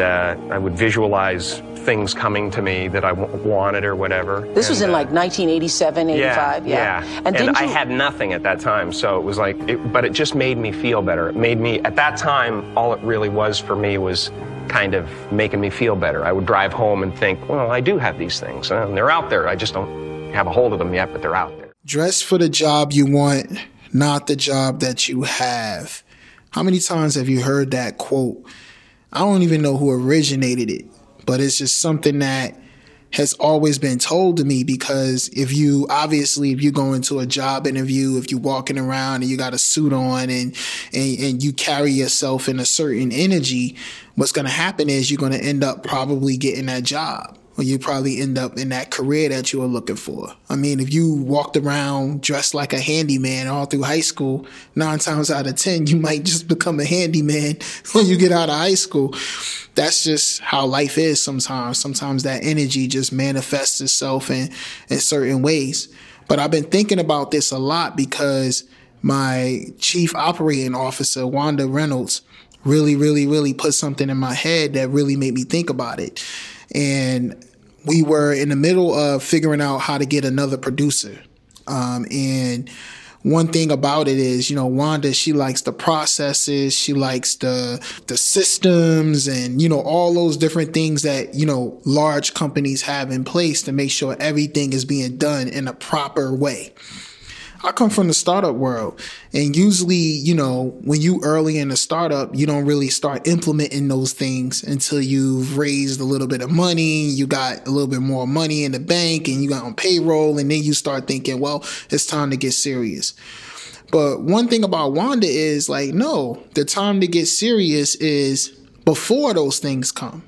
uh, I would visualize things coming to me that I w- wanted or whatever. This was in uh, like 1987, 85, yeah. yeah. And, And, didn't I you, had nothing at that time, so it was like, it, but it just made me feel better. It made me, at that time, all it really was for me was kind of making me feel better. I would drive home and think, well, I do have these things, and they're out there. I just don't have a hold of them yet, but they're out there. Dress for the job you want, not the job that you have. How many times have you heard that quote? I don't even know who originated it, but it's just something that has always been told to me because if you obviously if you go into a job interview if you're walking around and you got a suit on and and, and you carry yourself in a certain energy what's going to happen is you're going to end up probably getting that job or you probably end up in that career that you were looking for. I mean, if you walked around dressed like a handyman all through high school, nine times out of 10, you might just become a handyman when you get out of high school. That's just how life is sometimes. Sometimes that energy just manifests itself in, in certain ways. But I've been thinking about this a lot because my chief operating officer, Wanda Reynolds, really, really, really put something in my head that really made me think about it. And we were in the middle of figuring out how to get another producer. Um, and one thing about it is, you know, Wanda, she likes the processes, she likes the the systems and, you know, all those different things that, you know, large companies have in place to make sure everything is being done in a proper way. I come from the startup world, and usually, you know, when you early in a startup, you don't really start implementing those things until you've raised a little bit of money, you got a little bit more money in the bank, and you got on payroll, and then you start thinking, well, it's time to get serious. But one thing about Wanda is like, no, the time to get serious is before those things come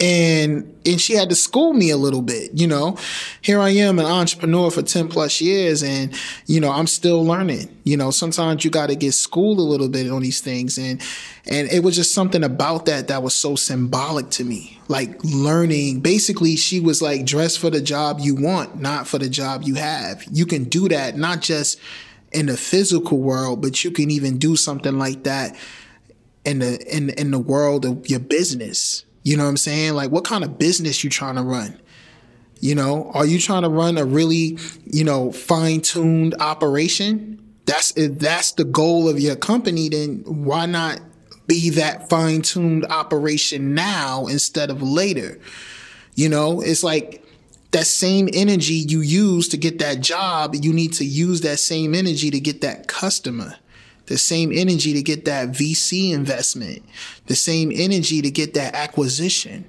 and and she had to school me a little bit you know? Here i am an entrepreneur for 10 plus years and you know i'm still learning. You know sometimes you got to get schooled a little bit on these things and and it was just something about that that was so symbolic to me. Like learning basically she was like dress for the job you want not for the job you have. You can do that not just in the physical world but you can even do something like that in the in in the world of your business you know what I'm saying? Like what kind of business you trying to run? You know, are you trying to run a really, you know, fine-tuned operation? That's if that's the goal of your company, then why not be that fine-tuned operation now instead of later? You know, it's like that same energy you use to get that job, you need to use that same energy to get that customer the same energy to get that VC investment, the same energy to get that acquisition,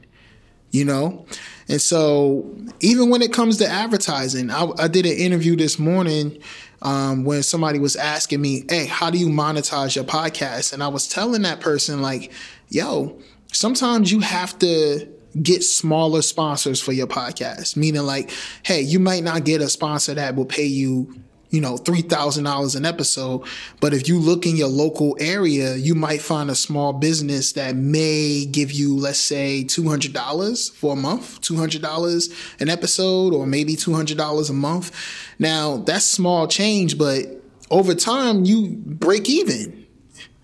you know? And so even when it comes to advertising, I, I did an interview this morning um, when somebody was asking me, hey, how do you monetize your podcast? And I was telling that person, like, yo, sometimes you have to get smaller sponsors for your podcast, meaning like, hey, you might not get a sponsor that will pay you you know, $3,000 an episode. But if you look in your local area, you might find a small business that may give you, let's say, $200 for a month, $200 an episode, or maybe $200 a month. Now, that's small change, but over time, you break even.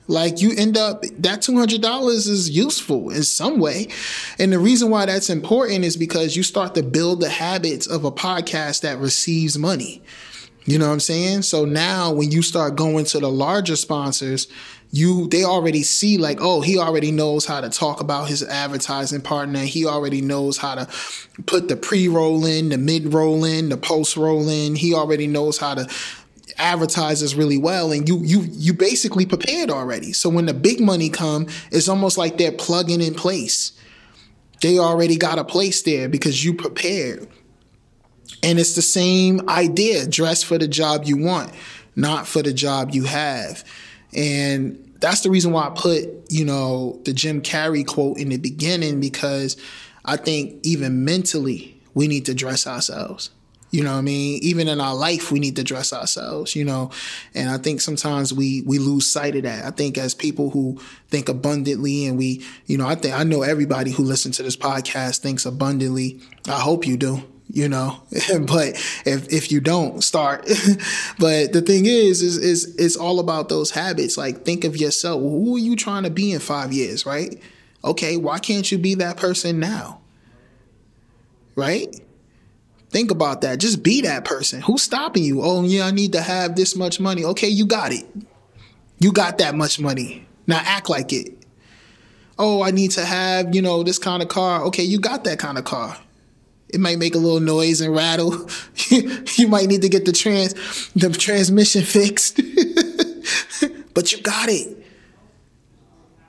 Like you end up that two hundred dollars is useful in some way, and the reason why that's important is because you start to build the habits of a podcast that receives money. You know what I'm saying? So now when you start going to the larger sponsors, you they already see like, oh, he already knows how to talk about his advertising partner. He already knows how to put the pre-roll in, the mid-roll in, the post-roll in. He already knows how to advertise this really well and you you you basically prepared already. So when the big money come, it's almost like they're plugging in place. They already got a place there because you prepared. And it's the same idea dress for the job you want, not for the job you have. And that's the reason why I put, you know, the Jim Carrey quote in the beginning because I think even mentally, we need to dress ourselves. You know what I mean? Even in our life, we need to dress ourselves, you know? And I think sometimes we, we lose sight of that. I think as people who think abundantly and we, you know, I think, I know everybody who listens to this podcast thinks abundantly. I hope you do you know but if if you don't start but the thing is is is it's all about those habits like think of yourself who are you trying to be in 5 years right Okay, why can't you be that person now? Right? Think about that. Just be that person. Who's stopping you? Oh, yeah, I need to have this much money. Okay, you got it. You got that much money. Now act like it. Oh, I need to have, you know, this kind of car. Okay, you got that kind of car. It might make a little noise and rattle. you might need to get the trans the transmission fixed. but you got it.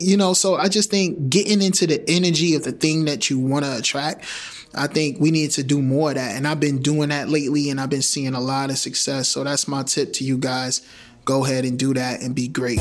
You know, so I just think getting into the energy of the thing that you want to attract, I think we need to do more of that. And I've been doing that lately and I've been seeing a lot of success. So that's my tip to you guys. Go ahead and do that and be great.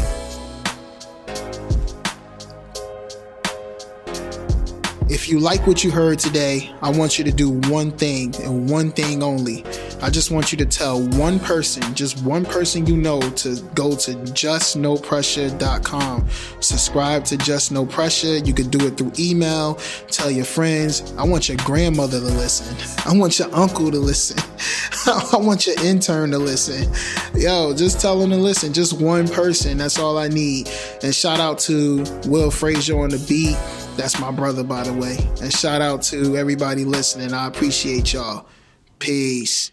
If you like what you heard today, I want you to do one thing and one thing only. I just want you to tell one person, just one person you know, to go to justnopressure.com. Subscribe to Just No Pressure. You can do it through email. Tell your friends. I want your grandmother to listen. I want your uncle to listen. I want your intern to listen. Yo, just tell them to listen. Just one person. That's all I need. And shout out to Will Frasier on the beat. That's my brother, by the way. And shout out to everybody listening. I appreciate y'all. Peace.